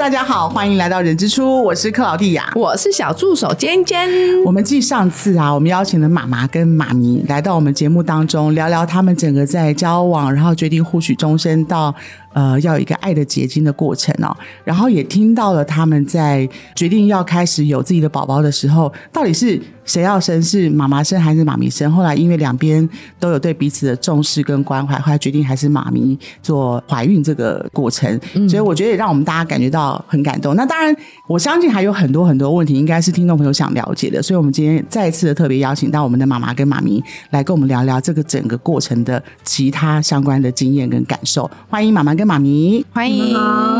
大家好，欢迎来到人之初，我是克劳蒂亚。我是小助手尖尖。我们继上次啊，我们邀请了妈妈跟妈咪来到我们节目当中，聊聊他们整个在交往，然后决定互许终身到呃要有一个爱的结晶的过程哦。然后也听到了他们在决定要开始有自己的宝宝的时候，到底是谁要生，是妈妈生还是妈咪生？后来因为两边都有对彼此的重视跟关怀，后来决定还是妈咪做怀孕这个过程。所以我觉得也让我们大家感觉到很感动。那当然，我相信还有很多很多问题，应该是听众朋友想了解的。所以我们今天再一次的特别邀请到我们的妈妈跟妈咪来跟我们聊聊这个整个过程的其他相关的经验跟感受。欢迎妈妈跟妈咪，欢迎。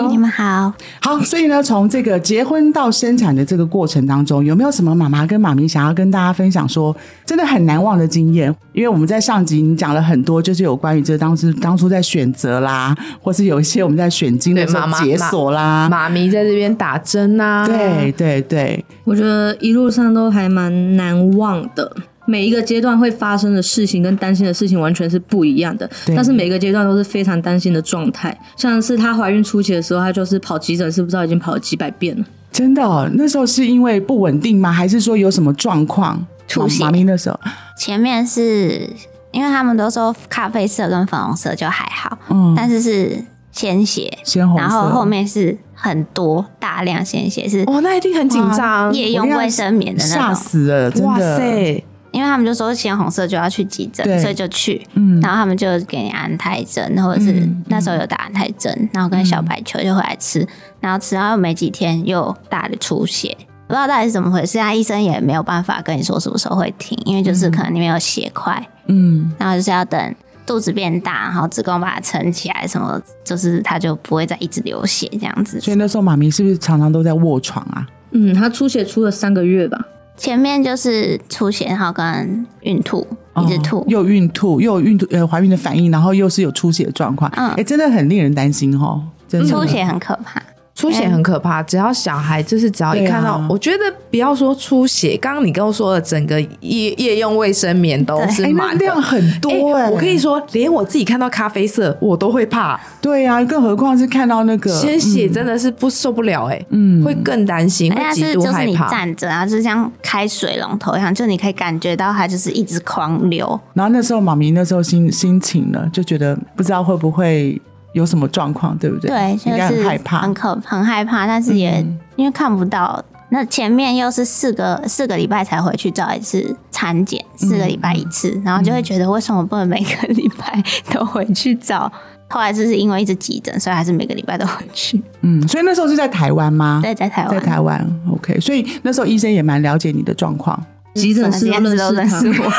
你们好，好，所以呢，从这个结婚到生产的这个过程当中，有没有什么妈妈跟妈咪想要跟大家分享说真的很难忘的经验？因为我们在上集你讲了很多，就是有关于这当时当初在选择啦，或是有一些我们在选经的时候解锁啦，妈咪在这边打针啊，对对对，我觉得一路上都还蛮难忘的。每一个阶段会发生的事情跟担心的事情完全是不一样的，但是每个阶段都是非常担心的状态。像是她怀孕初期的时候，她就是跑急诊，是不知道已经跑了几百遍了。真的哦、那时候是因为不稳定吗？还是说有什么状况？出血妈咪那时候，前面是因为他们都说咖啡色跟粉红色就还好，嗯，但是是鲜血，鲜红色，然后后面是很多大量鲜血，是哦，那一定很紧张。夜用卫生棉的吓那种。吓死了，真哇的，塞，因为他们就说鲜红色就要去急诊，所以就去，嗯然后他们就给你安胎针，或者是嗯那时候有打安胎针，然后跟小白球就回来吃，然后吃到又没几天又大的出血。不知道到底是怎么回事，他，医生也没有办法跟你说什么时候会停，因为就是可能里面有血块，嗯，然后就是要等肚子变大，然后子宫把它撑起来，什么就是它就不会再一直流血这样子。所以那时候妈咪是不是常常都在卧床啊？嗯，她出血出了三个月吧。前面就是出血，然后跟孕吐，一直吐。哦，又孕吐，又孕吐呃怀孕的反应，然后又是有出血的状况，哎、嗯真的很令人担心哦，真的。出血很可怕。出血很可怕，只要小孩就是只要一看到，我觉得不要说出血，刚刚你跟我说的整个夜夜用卫生棉都是。量很多哎、我可以说，连我自己看到咖啡色，我都会怕。对啊，更何况是看到那个鲜血真的是不受不了哎、嗯会更担心，会极度是就是你害怕。站着，然后就像开水龙头一样，就你可以感觉到它就是一直狂流。然后那时候妈咪那时候心心情呢，就觉得不知道会不会有什么状况，对不对？对，就应该很是害怕很。可很害怕，但是也、嗯因为看不到。那前面又是四个四个礼拜才回去照一次产检，四个礼拜一次，然后就会觉得为什么不能每个礼拜都回去照？后来就是因为一直急诊，所以还是每个礼拜都回去。嗯，所以那时候是在台湾吗？对，在台湾，在台湾，OK。所以那时候医生也蛮了解你的状况，急诊室认识她都认识我。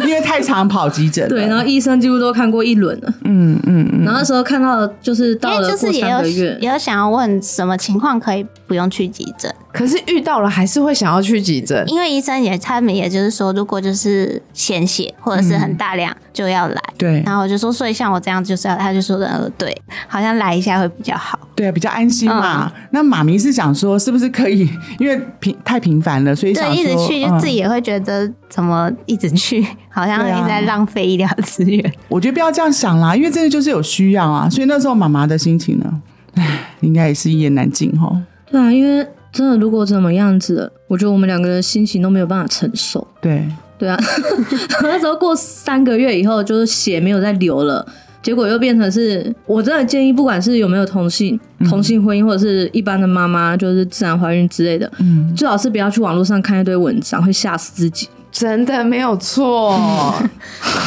因为太常跑急诊。对，然后医生几乎都看过一轮了。嗯嗯嗯，然后那时候看到就是因为到了过就是也有三个月，也有想要问什么情况可以不用去急诊，可是遇到了还是会想要去急诊。因为医生也他们也就是说，如果就是鲜血或者是很大量就要来。对然后我就说，所以像我这样就是要，他就说的呃对，好像来一下会比较好。对啊，比较安心嘛。嗯那妈咪是想说，是不是可以？因为频太频繁了，所以想对，一直去就自己嗯也会觉得怎么一直去，好像一直在浪费医疗资源。我觉得不要这样想啦，因为真的就是有需要啊。所以那时候妈妈的心情呢，唉，应该也是一言难尽哈。对啊，因为真的如果怎么样子，我觉得我们两个人心情都没有办法承受。对，对啊，那时候过三个月以后，就是血没有再流了，结果又变成是我真的建议，不管是有没有同性、同性婚姻，或者是一般的妈妈，就是自然怀孕之类的，嗯，最好是不要去网络上看一堆文章，会吓死自己。真的没有错，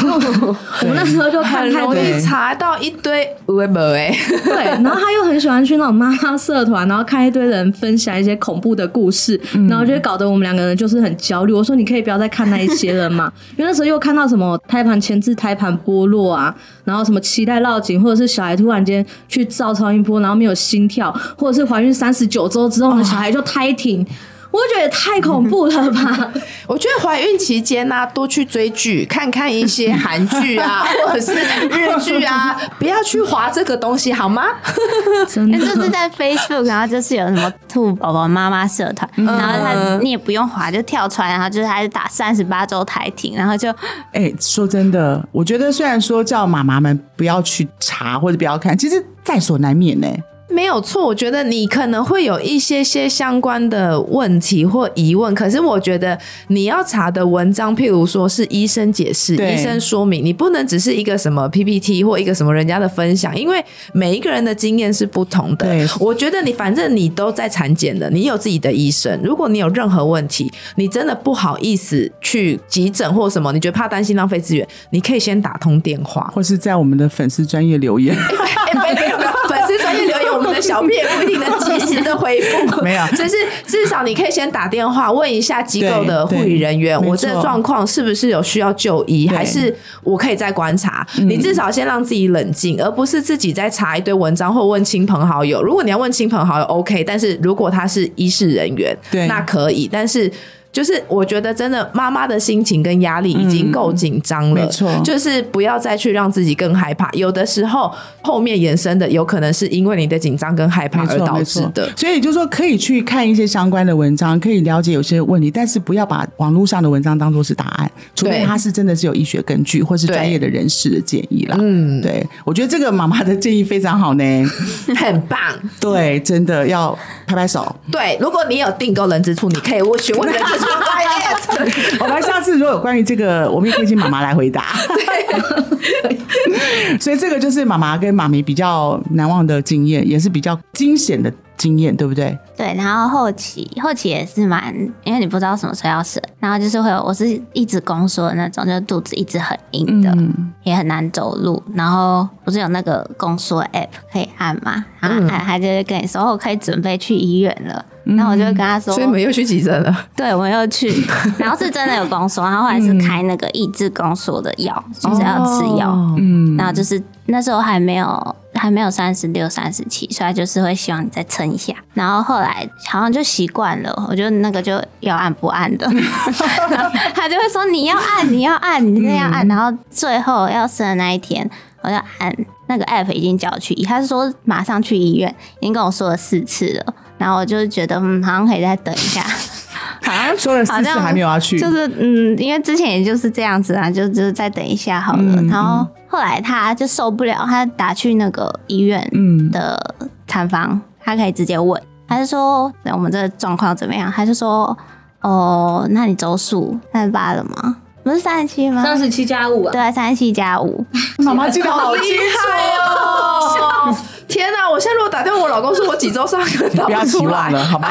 我们那时候就看很容太多易查到一堆微博哎。对，然后他又很喜欢去那种妈妈社团，然后看一堆人分享一些恐怖的故事，然后就会搞得我们两个人就是很焦虑。我说你可以不要再看那一些了嘛，因为那时候又看到什么胎盘前置胎盘剥落啊，然后什么脐带绕颈，或者是小孩突然间去照超音波，然后没有心跳，或者是怀孕三十九周之后呢，小孩就胎停。我就觉得也太恐怖了吧！我觉得怀孕期间呢、多去追剧，看看一些韩剧啊，或者是日剧啊，不要去划这个东西好吗？真的那就是在 Facebook，然后就是有什么兔宝宝妈妈社团，然后他你也不用划，就跳出来，然后就是还是打三十八周台停，然后就哎、说真的，我觉得虽然说叫妈妈们不要去查或者不要看，其实在所难免呢、没有错，我觉得你可能会有一些些相关的问题或疑问，可是我觉得你要查的文章，譬如说是医生解释、医生说明，你不能只是一个什么 PPT 或一个什么人家的分享，因为每一个人的经验是不同的对。我觉得你反正你都在产检了，你有自己的医生，如果你有任何问题，你真的不好意思去急诊或什么，你觉得怕担心浪费资源，你可以先打通电话。或是在我们的粉丝专业留言，小编也不一定能及时的回复。没有就是至少你可以先打电话问一下机构的护理人员，我这状况是不是有需要就医，还是我可以再观察？你至少先让自己冷静，而不是自己在查一堆文章或问亲朋好友。如果你要问亲朋好友，OK，但是如果他是医事人员，对那可以，但是。就是我觉得真的妈妈的心情跟压力已经够紧张了，没错就是不要再去让自己更害怕。有的时候后面延伸的有可能是因为你的紧张跟害怕没而导致的。所以就说可以去看一些相关的文章，可以了解有些问题，但是不要把网络上的文章当做是答案，除非对它是真的是有医学根据或是专业的人士的建议啦。嗯，对，我觉得这个妈妈的建议非常好呢。很棒。对，真的要拍拍手。对，如果你有订购人之处，你可以我询问人之。我们下次如果有关于这个，我们也可以请妈妈来回答。对 所以这个就是妈妈跟妈咪比较难忘的经验，也是比较惊险的经验，对不对？对，然后后期后期也是蛮，因为你不知道什么时候要生，然后就是会有我是一直宫缩的那种，就是肚子一直很硬的，嗯，也很难走路。然后不是有那个宫缩 app 可以按嘛？然后按，他就会跟你说，哦我可以准备去医院了。然后我就会跟他说，所以你们又去急诊了。对，我又去，然后是真的有宫缩，然后后来是开那个抑制宫缩的药，就是要吃药。哦嗯，然后就是那时候还没有还没有三十六、三十七，所以他就是会希望你再撑一下。然后后来好像就习惯了，我觉得那个就要按不按的，他就会说你要按，你要按，你这样按。然后最后要生的那一天，我就按那个 app 已经叫我去医，他是说马上去医院，已经跟我说了四次了。然后我就觉得嗯，好像可以再等一下，好像说了四次还没有要去，就是嗯，因为之前也就是这样子啊，就就是再等一下好了。嗯然后后来他就受不了，他打去那个医院嗯的产房，他可以直接问，他就说我们这个状况怎么样？他就说哦，那你周数三十八了吗？不是三十七吗？三十七加五啊，对啊，三十七加五。妈妈记得好清厉楚害哦！天哪！我现在如果打电话我老公说我几周上，可能打不 要期出来望了，好吗？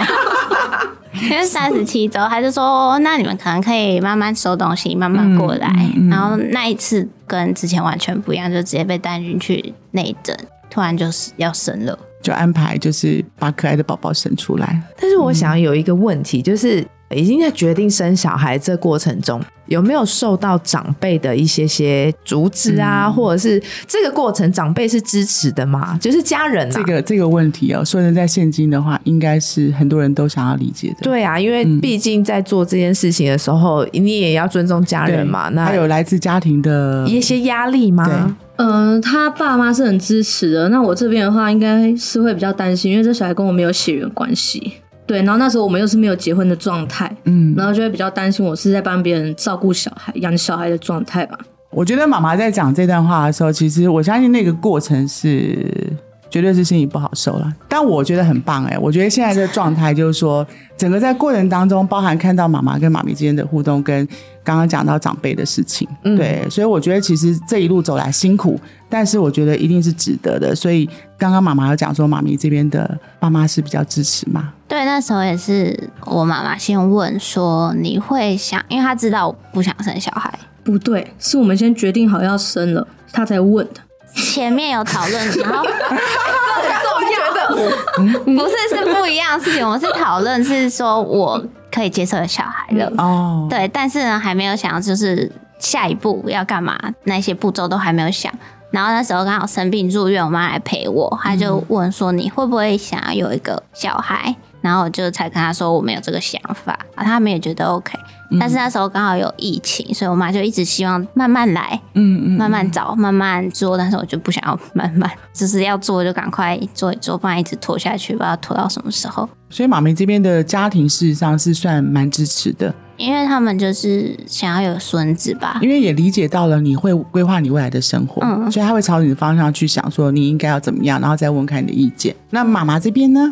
因为三十七周，他就说，那你们可能可以慢慢收东西，慢慢过来。嗯嗯嗯然后那一次跟之前完全不一样，就直接被带进去内诊，突然就是要生了。就安排就是把可爱的宝宝生出来。但是我想有一个问题，就是已经在决定生小孩这过程中，有没有受到长辈的一些些阻止啊，或者是这个过程长辈是支持的吗？就是家人啊，这个这个问题哦，说真在现今的话，应该是很多人都想要理解的。对啊，因为毕竟在做这件事情的时候，你也要尊重家人嘛。那还有来自家庭的一些压力吗？对嗯、他爸妈是很支持的。那我这边的话，应该是会比较担心，因为这小孩跟我没有血缘关系。对，然后那时候我们又是没有结婚的状态，嗯，然后就会比较担心我是在帮别人照顾小孩、养小孩的状态吧。我觉得妈妈在讲这段话的时候，其实我相信那个过程是绝对是心里不好受了。但我觉得很棒哎、我觉得现在这个状态就是说，整个在过程当中，包含看到妈妈跟妈咪之间的互动，跟刚刚讲到长辈的事情，嗯对，所以我觉得其实这一路走来辛苦，但是我觉得一定是值得的。所以刚刚妈妈有讲说，妈咪这边的爸妈是比较支持嘛，对，那时候也是我妈妈先问说你会想，因为她知道我不想生小孩，不对，是我们先决定好要生了，他才问的。前面有讨论，然后我觉得不是是不一样的事情，我们是讨论是说我可以接受的小孩了，哦，对，但是呢还没有想就是下一步要干嘛，那些步骤都还没有想。然后那时候刚好生病住院，我妈来陪我，她就问说你会不会想要有一个小孩？然后我就才跟她说我没有这个想法，啊，他们也觉得 OK。但是那时候刚好有疫情，所以我妈就一直希望慢慢来，嗯嗯，慢慢找，慢慢做。但是我就不想要慢慢，就是要做就赶快做一做，不然一直拖下去，不知道拖到什么时候。所以妈咪这边的家庭事实上是算蛮支持的，因为他们就是想要有孙子吧。因为也理解到了你会规划你未来的生活，嗯所以他会朝你的方向去想，说你应该要怎么样，然后再问看你的意见。那妈妈这边呢？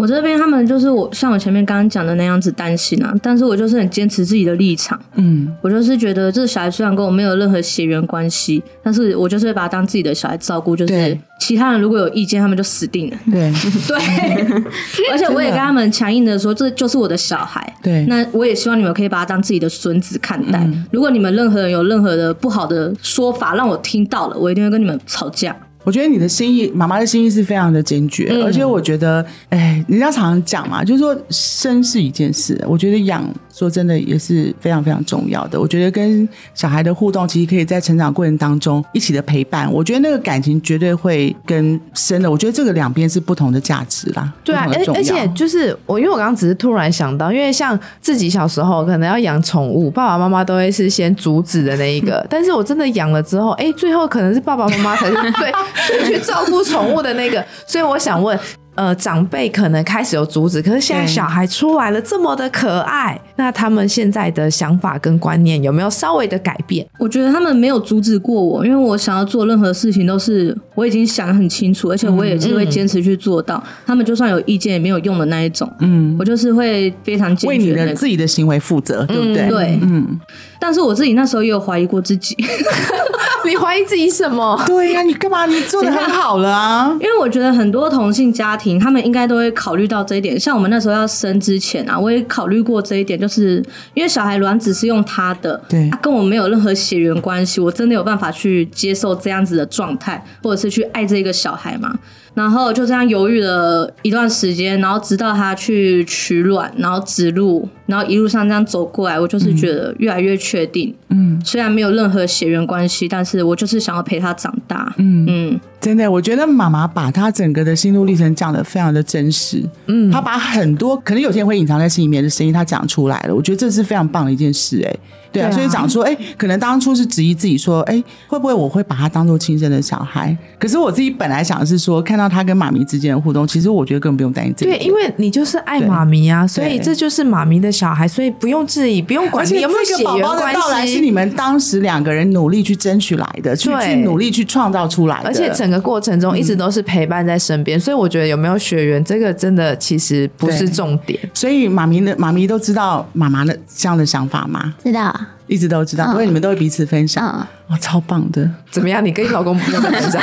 我这边他们就是我像我前面刚刚讲的那样子担心啊，但是我就是很坚持自己的立场，嗯，我就是觉得这小孩虽然跟我没有任何血缘关系，但是我就是会把他当自己的小孩照顾，就是其他人如果有意见，他们就死定了。对对，而且我也跟他们强硬的说，这就是我的小孩。对那我也希望你们可以把他当自己的孙子看待。如果你们任何人有任何的不好的说法让我听到了，我一定会跟你们吵架。我觉得你的心意，妈妈的心意是非常的坚决，嗯。而且我觉得，哎，人家常常讲嘛，就是说生是一件事，我觉得养，说真的也是非常非常重要的。我觉得跟小孩的互动，其实可以在成长过程当中一起的陪伴，我觉得那个感情绝对会跟深的，我觉得这个两边是不同的价值啦，对啊，而而且就是我，因为我刚刚只是突然想到，因为像自己小时候可能要养宠物，爸爸妈妈都会是先阻止的那一个，但是我真的养了之后，哎，最后可能是爸爸妈妈才是最 最去照顾宠物的那个，所以我想问。呃，长辈可能开始有阻止，可是现在小孩出来了，这么的可爱，那他们现在的想法跟观念有没有稍微的改变？我觉得他们没有阻止过我，因为我想要做任何事情都是我已经想得很清楚，而且我也是会坚持去做到。他们就算有意见也没有用的那一种，嗯，我就是会非常坚为你的自己的行为负责，对不对？对，嗯，但是我自己那时候也有怀疑过自己，你怀疑自己什么？对呀、你干嘛？你做的很好了啊。因为我觉得很多同性家庭他们应该都会考虑到这一点。像我们那时候要生之前啊，我也考虑过这一点，就是因为小孩卵子是用他的，对他跟我没有任何血缘关系，我真的有办法去接受这样子的状态，或者是去爱这个小孩嘛？然后就这样犹豫了一段时间，然后直到他去取卵，然后植入，然后一路上这样走过来，我就是觉得越来越确定，嗯，虽然没有任何血缘关系，但是我就是想要陪他长大，嗯。嗯，真的，我觉得妈妈把她整个的心路历程讲的非常的真实，嗯，她把很多可能有些人会隐藏在心里面的声音，她讲出来了，我觉得这是非常棒的一件事、哎，对啊，对啊。所以讲说，哎、可能当初是质疑自己说，哎、会不会我会把他当做亲生的小孩？可是我自己本来想的是说，看到他跟妈咪之间的互动，其实我觉得根本不用担心这个对，因为你就是爱妈咪啊，所以这就是妈咪的小孩，所以不用质疑，不用而且管你有没有这个宝血缘关宝的到来是。你们当时两个人努力去争取来的，去去努力去创造出来的，而且整个过程中一直都是陪伴在身边，所以我觉得有没有血缘，这个真的其实不是重点。所以妈咪的妈咪都知道妈妈的这样的想法吗？知道啊，一直都知道，因为你们都会彼此分享，嗯，哇，超棒的！怎么样？你跟你老公不用再分享？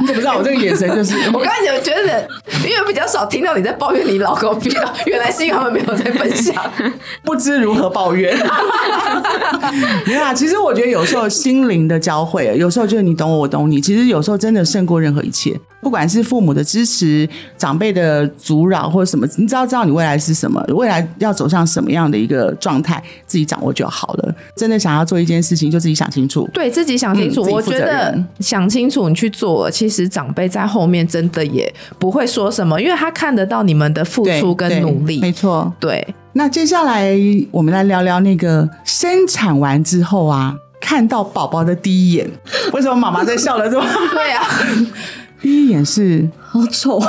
你怎么知道我这个眼神就是？我刚才有觉得，因为比较少听到你在抱怨你老公，比较原来是因为他们没有在分享。不知如何抱怨。没有啊，其实我觉得有时候心灵的交汇，有时候就是你懂我，我懂你。其实有时候真的胜过任何一切，不管是父母的支持、长辈的阻扰或者什么，你只要知道你未来是什么，未来要走向什么样的一个状态，自己掌握就好了。真的想要做一件事情，就自己想清楚。对自己想清楚，我觉得想清楚你去做了，其实长辈在后面真的也不会说什么，因为他看得到你们的付出跟努力。没错。对，那接下来我们来聊聊那个生产完之后啊，看到宝宝的第一眼，为什么妈妈在笑了这么？对啊，第一眼是好丑，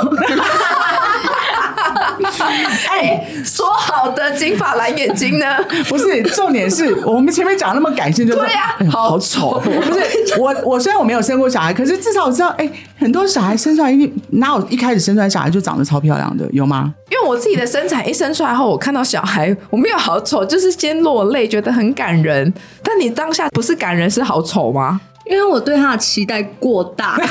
哎，说好的金发蓝眼睛呢？不是重点是我们前面讲那么感性，就是对啊哎好好丑。不是我，我虽然我没有生过小孩，可是至少我知道，哎，很多小孩生出来一定哪有一开始生出来小孩就长得超漂亮的，有吗？因为我自己的身材一生出来后，我看到小孩，我没有好丑，就是先落泪，觉得很感人。但你当下不是感人，是好丑吗？因为我对他的期待过大。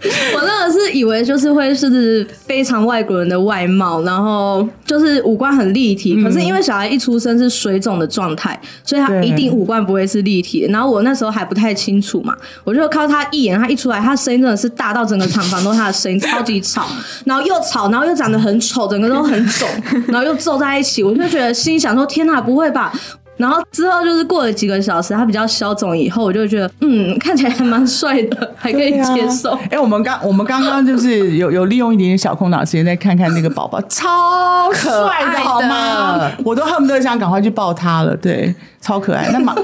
我真的是以为就是会是非常外国人的外貌，然后就是五官很立体。可是因为小孩一出生是水肿的状态，所以他一定五官不会是立体。然后我那时候还不太清楚嘛，我就靠他一眼，他一出来，他声音真的是大到整个厂房都是他的声音，超级吵，然后又吵，然后又长得很丑，整个都很肿，然后又皱在一起，我就觉得心想说：天哪，不会吧？然后之后就是过了几个小时，他比较消肿以后，我就觉得嗯，看起来还蛮帅的，还可以接受。哎、我们刚我们刚刚就是有有利用一点点小空档时间，再看看那个宝宝，超帅的可爱的好吗？我都恨不得想赶快去抱他了，对，超可爱。那妈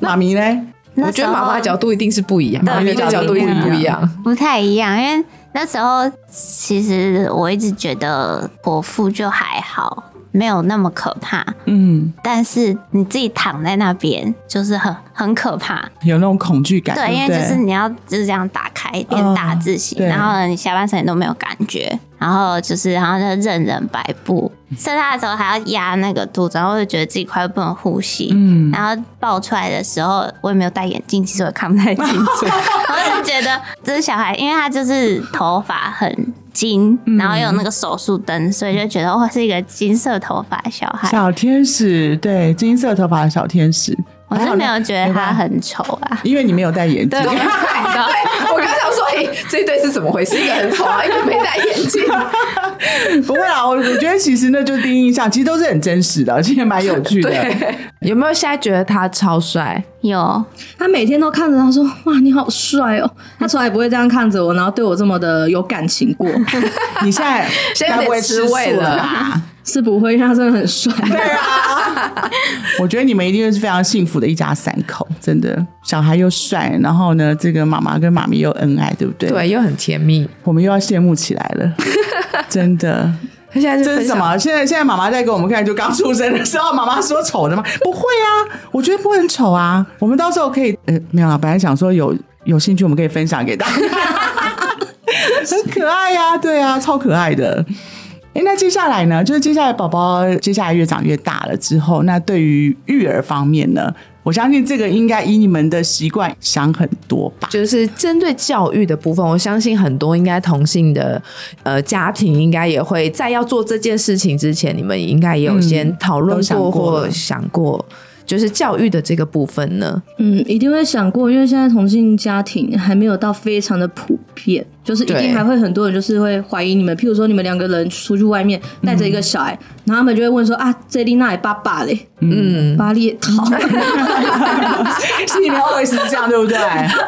妈 咪呢？我觉得妈妈的角度度一定是不一样，妈咪的角度一定不一样。不太一样，因为那时候其实我一直觉得伯父就还好，没有那么可怕，嗯，但是你自己躺在那边就是很很可怕。有那种恐惧感，对，因为就是你要就是这样打开变大字形，嗯对。然后呢你下半身都没有感觉，然后就是然后就任人摆布，生他的时候还要压那个肚子，然后就觉得自己快要不能呼吸，嗯。然后爆出来的时候我也没有戴眼镜，其实我看不太清楚，我就觉得这是小孩，因为他就是头发很金，嗯。然后有那个手术灯，所以就觉得哇是一个金色头发的小孩。小天使，对，金色头发的小天使，我是没有觉得他很丑啊，因为你没有戴眼镜。对，我刚看到，我刚想说，哎、这一对是怎么回事？一个很丑啊，一个没戴眼镜。不会啊，我我觉得其实那就是第一印象，其实都是很真实的，其实蛮有趣的。有没有现在觉得他超帅？有他每天都看着他说：“哇，你好帅哦！”他从来不会这样看着我，然后对我这么的有感情过，你现在 现在会吃素吃味了啦？是不会，因为他真的很帅。对啊，我觉得你们一定是非常幸福的一家三口，真的，小孩又帅，然后呢，这个妈妈跟妈咪又恩爱，对不对？，对，又很甜蜜。我们又要羡慕起来了，真的。他现在？这是什么？现在现在妈妈在给我们看，就刚出生的时候，妈妈说丑的吗？不会啊，我觉得不会很丑啊。我们到时候可以，呃，没有啊，本来想说有有兴趣，我们可以分享给大家，很可爱呀、对啊，超可爱的。哎，那接下来呢？就是接下来宝宝接下来越长越大了之后，那对于育儿方面呢，我相信这个应该以你们的习惯想很多吧。就是针对教育的部分，我相信很多应该同性的呃家庭应该也会在要做这件事情之前，你们应该也有先讨论过或想过，就是教育的这个部分呢。嗯，一定会想过，因为现在同性家庭还没有到非常的普遍，就是一定还会很多人就是会怀疑你们，譬如说你们两个人出去外面带着一个小孩，然后他们就会问说啊，这丽娜也爸爸嘞，嗯，巴列桃。是你们 always 是这样，对不对？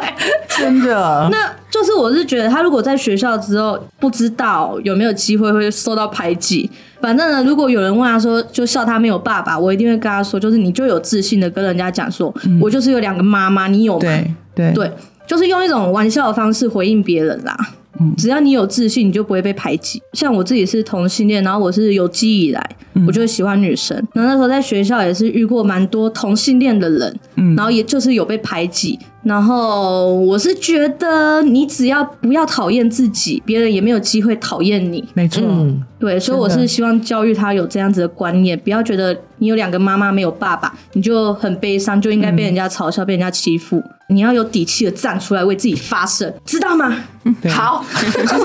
真的。那就是我是觉得，他如果在学校之后不知道有没有机会会受到排挤，反正呢，如果有人问他说，就笑他没有爸爸，我一定会跟他说，就是你就有自信的跟人家讲说，我就是有两个妈妈，你有吗？对对对，就是用一种玩笑的方式回应别人啦。只要你有自信，你就不会被排挤。像我自己是同性恋，然后我是有记忆以来，我就会喜欢女生。然后那时候在学校也是遇过蛮多同性恋的人，然后也就是有被排挤。然后我是觉得，你只要不要讨厌自己，别人也没有机会讨厌你。没错。嗯，对，所以我是希望教育他有这样子的观念，不要觉得你有两个妈妈没有爸爸，你就很悲伤，就应该被人家嘲笑、被人家欺负。你要有底气的站出来为自己发声，知道吗？好，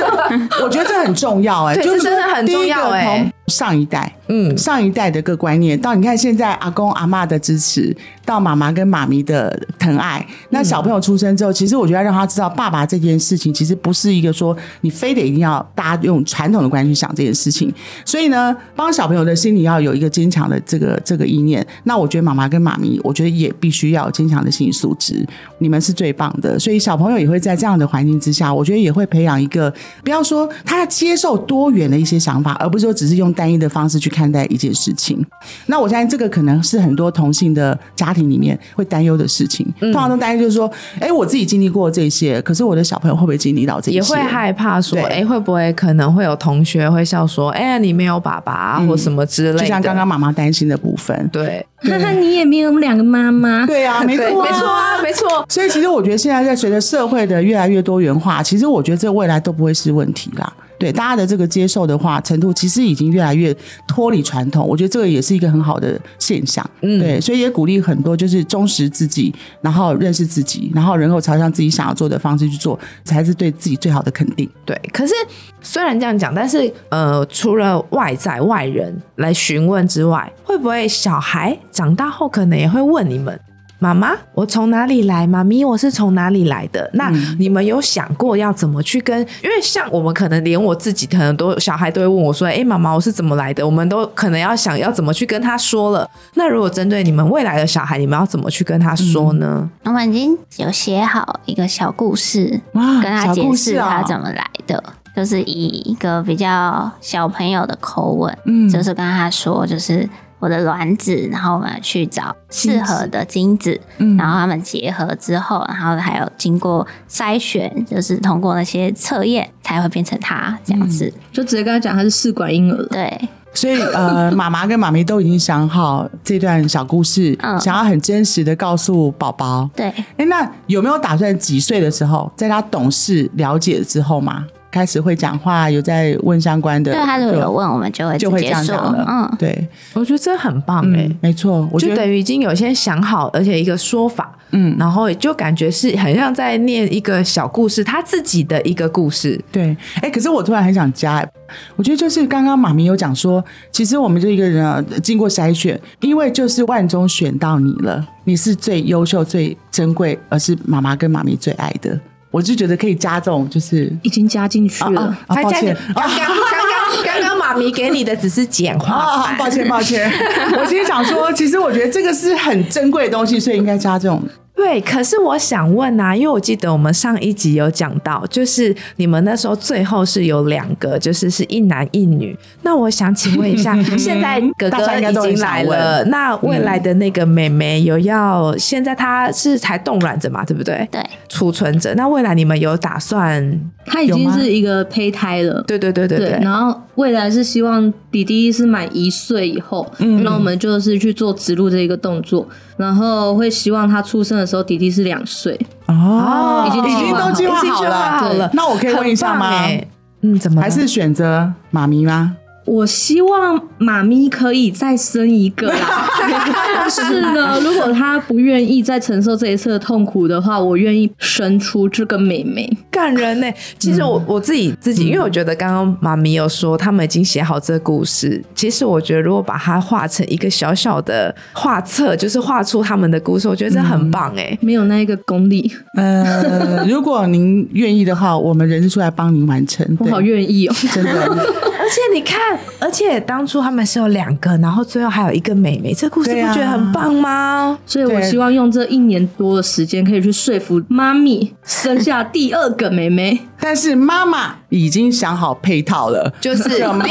我觉得这很重要哎、对就是这真的很重要哎从上一代，嗯，上一代的个观念，到你看现在阿公阿妈的支持，到妈妈跟妈咪的疼爱，那小朋友出生之后，其实我觉得要让他知道，爸爸这件事情其实不是一个说你非得一定要大家用传统的观念去想这件事情。所以呢，帮小朋友的心里要有一个坚强的这个这个意念。那我觉得妈妈跟妈咪，我觉得也必须要有坚强的心理素质。你们是最棒的，所以小朋友也会在这样的环境之下，我觉得也会培养一个，不要说他要接受多元的一些想法，而不是说只是用单一的方式去看待一件事情。那我相信这个可能是很多同性的家庭里面会担忧的事情。通常都担忧就是说，哎、我自己经历过这些，可是我的小朋友会不会经历到这些？也会害怕说，对哎、会不会可能会有同学会笑说，哎、你没有爸爸、啊或什么之类的，就像刚刚妈妈担心的部分。对，哈哈，你也没有两个妈妈。对啊，没错、啊，没错啊，没错。所以其实我觉得现在在随着社会的越来越多元化，其实我觉得这未来都不会是问题啦。对大家的这个接受的话程度，其实已经越来越脱离传统。我觉得这个也是一个很好的现象。嗯对，所以也鼓励很多就是忠实自己，然后认识自己，然后能够朝向自己想要做的方式去做，才是对自己最好的肯定。对，可是虽然这样讲，但是呃，除了外在外人来询问之外，会不会小孩长大后可能也会问你们？妈妈，我从哪里来？妈咪，我是从哪里来的？那你们有想过要怎么去跟？因为像我们可能连我自己，可能都小孩都会问我说：“哎、妈妈，我是怎么来的？”我们都可能要想要怎么去跟他说了。那如果针对你们未来的小孩，你们要怎么去跟他说呢？我们已经有写好一个小故事，跟他解释他哦怎么来的，就是以一个比较小朋友的口吻，嗯就是跟他说，就是我的卵子，然后我们去找适合的精子，嗯然后他们结合之后，然后还有经过筛选，就是通过那些测验才会变成他这样子。嗯就直接跟他讲他是试管婴儿了。对，所以呃，妈妈跟妈咪都已经想好这段小故事，嗯想要很真实的告诉宝宝。对，哎，那有没有打算几岁的时候，在他懂事了解之后嘛，开始会讲话，有在问相关的？对他如果有问，我们就会直就会这样讲了。，嗯，对，我觉得这很棒哎、嗯，没错，我就等于已经有先想好，而且一个说法，嗯然后就感觉是很像在念一个小故事，他自己的一个故事。对，哎，可是我突然很想加，我觉得就是刚刚妈咪有讲说，其实我们这一个人啊，经过筛选，因为就是万中选到你了，你是最优秀、最珍贵，而是妈妈跟妈咪最爱的。我就觉得可以加这种，就是已经加进去了。啊，抱歉刚刚刚刚 刚刚妈咪给你的只是简化啊，抱歉抱歉，我其实想说，其实我觉得这个是很珍贵的东西，所以应该加这种。对，可是我想问啊，因为我记得我们上一集有讲到，就是你们那时候最后是有两个，就是是一男一女。那我想请问一下，现在哥哥已经来了，那未来的那个妹妹有要，现在她是才冻卵着嘛，对不对？对，储存着。那未来你们有打算？她已经是一个胚胎了。对对对对对。然后未来是希望弟弟是满一岁以后，嗯那我们就是去做植入这一个动作，然后会希望他出生的时候弟弟是两岁，哦已经已经都计划好了。好了。那我可以问一下吗欸嗯，怎么还是选择妈咪吗？我希望妈咪可以再生一个啦，但是呢，如果她不愿意再承受这一次的痛苦的话，我愿意生出这个妹妹。感人呢、其实我、我自己自己，因为我觉得刚刚妈咪有说他们已经写好这个故事。其实我觉得如果把它画成一个小小的画册，就是画出他们的故事，我觉得这很棒哎、没有那一个功力，呃，如果您愿意的话，我们人事出来帮您完成。我好愿意哦。真的，而且你看，而且当初他们是有两个，然后最后还有一个妹妹，这故事不觉得很棒吗？所以我希望用这一年多的时间，可以去说服妈咪 生下第二个妹妹。但是妈妈已经想好配套了，就是这妈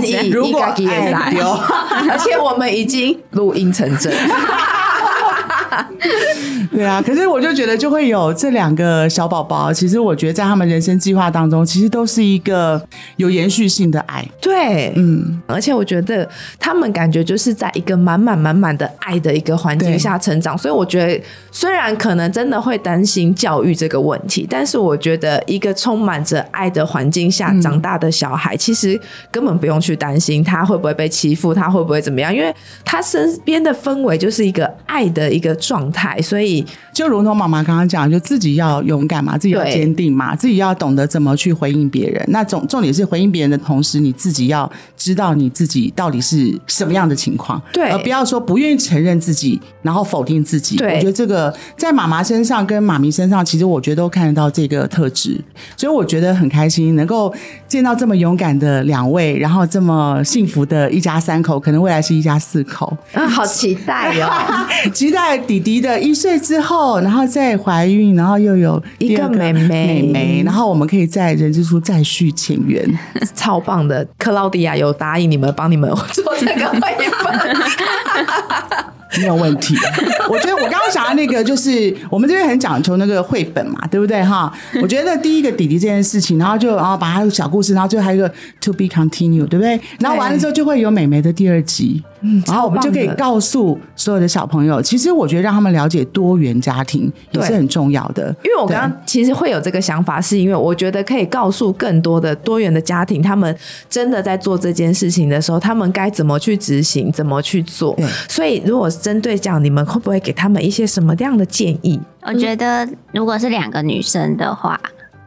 咪如果一个也爱来丢，而且我们已经录音成真。对啊，可是我就觉得就会有这两个小宝宝，其实我觉得在他们人生计划当中，其实都是一个有延续性的爱。对，嗯，而且我觉得他们感觉就是在一个满满满满的爱的一个环境下成长，所以我觉得虽然可能真的会担心教育这个问题，但是我觉得一个充满着爱的环境下长大的小孩，其实根本不用去担心他会不会被欺负，他会不会怎么样，因为他身边的氛围就是一个爱的一个状态，所以就如同妈妈刚刚讲，就自己要勇敢嘛，自己要坚定嘛，自己要懂得怎么去回应别人。那重重点是回应别人的同时，你自己要知道你自己到底是什么样的情况，对而不要说不愿意承认自己，然后否定自己。对我觉得这个在妈妈身上跟妈咪身上，其实我觉得都看得到这个特质，所以我觉得很开心能够见到这么勇敢的两位，然后这么幸福的一家三口，可能未来是一家四口。啊，好期待哦！期待弟弟的一岁之后，然后再怀孕，然后又有一个妹妹妹妹，然后我们可以在人之初再续前缘。超棒的，克劳迪亚有答应你们帮你们做这个绘本。没有问题。我觉得我刚刚想到那个，就是我们这边很讲求那个绘本嘛，对不对哈？我觉得第一个弟弟这件事情，然后就然后把他的小故事，然后最后还有一个 to be continue，对不对？然后完了之后就会有美眉的第二集，然后我们就可以告诉所有的小朋友，其实我觉得让他们了解多元家庭也是很重要的。因为我刚刚其实会有这个想法，是因为我觉得可以告诉更多的多元的家庭，他们真的在做这件事情的时候，他们该怎么去执行，怎么去做。所以，如果针对这样，你们会不会给他们一些什么样的建议？我觉得如果是两个女生的话，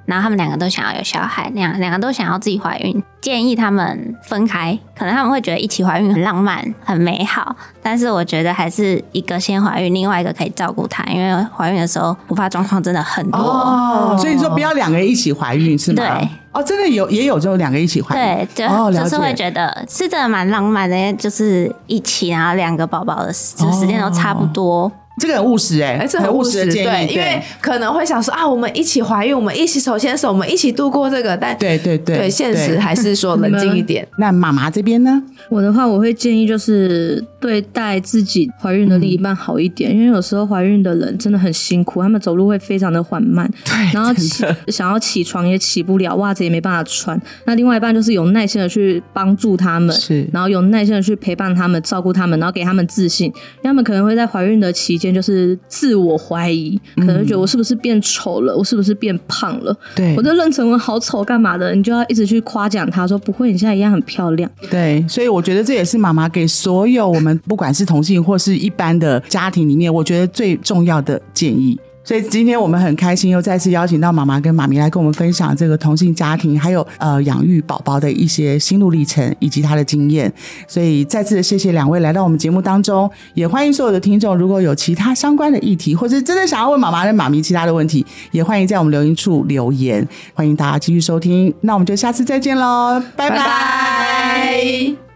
然后他们两个都想要有小孩，两两个都想要自己怀孕，建议他们分开。可能他们会觉得一起怀孕很浪漫、很美好，但是我觉得还是一个先怀孕，另外一个可以照顾她，因为怀孕的时候突发状况真的很多。哦，所以你说不要两个人一起怀孕是吗？对。哦，真的有也有这种两个一起怀孕。对，就、哦，就是会觉得是真的蛮浪漫的，就是一起，然后两个宝宝的时就时间都差不多。这个很务实哎、哎，这很很务实，实的建对，议，因为可能会想说啊，我们一起怀孕，我们一起手牵手，我们一起度过这个，但对对对对，现实还是说冷静一点。那妈妈这边呢？我的话，我会建议就是对待自己怀孕的另一半好一点，因为有时候怀孕的人真的很辛苦，他们走路会非常的缓慢，对然后起想要起床也起不了，袜子也没办法穿。那另外一半就是有耐心的去帮助他们，是然后有耐心的去陪伴他们、照顾他们，然后给他们自信。因为他们可能会在怀孕的期间就是自我怀疑，可能觉得我是不是变丑了，我是不是变胖了，对我的妊娠纹好丑，干嘛的？你就要一直去夸奖他说不会，你现在一样很漂亮。对，所以我觉得这也是妈妈给所有我们不管是同性或是一般的家庭里面，我觉得最重要的建议。所以今天我们很开心，又再次邀请到妈妈跟妈咪来跟我们分享这个同性家庭，还有呃养育宝宝的一些心路历程以及她的经验。所以再次谢谢两位来到我们节目当中，也欢迎所有的听众，如果有其他相关的议题，或者真的想要问妈妈跟妈咪其他的问题，也欢迎在我们留言处留言。欢迎大家继续收听，那我们就下次再见喽，拜拜